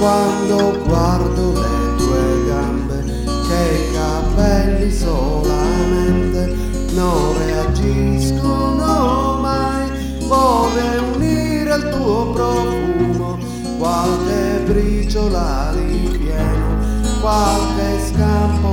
quando guardo le tue gambe che i capelli solamente non reagiscono mai. Vorrei unire al tuo profumo qualche briciola di qualche scampolo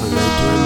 for later.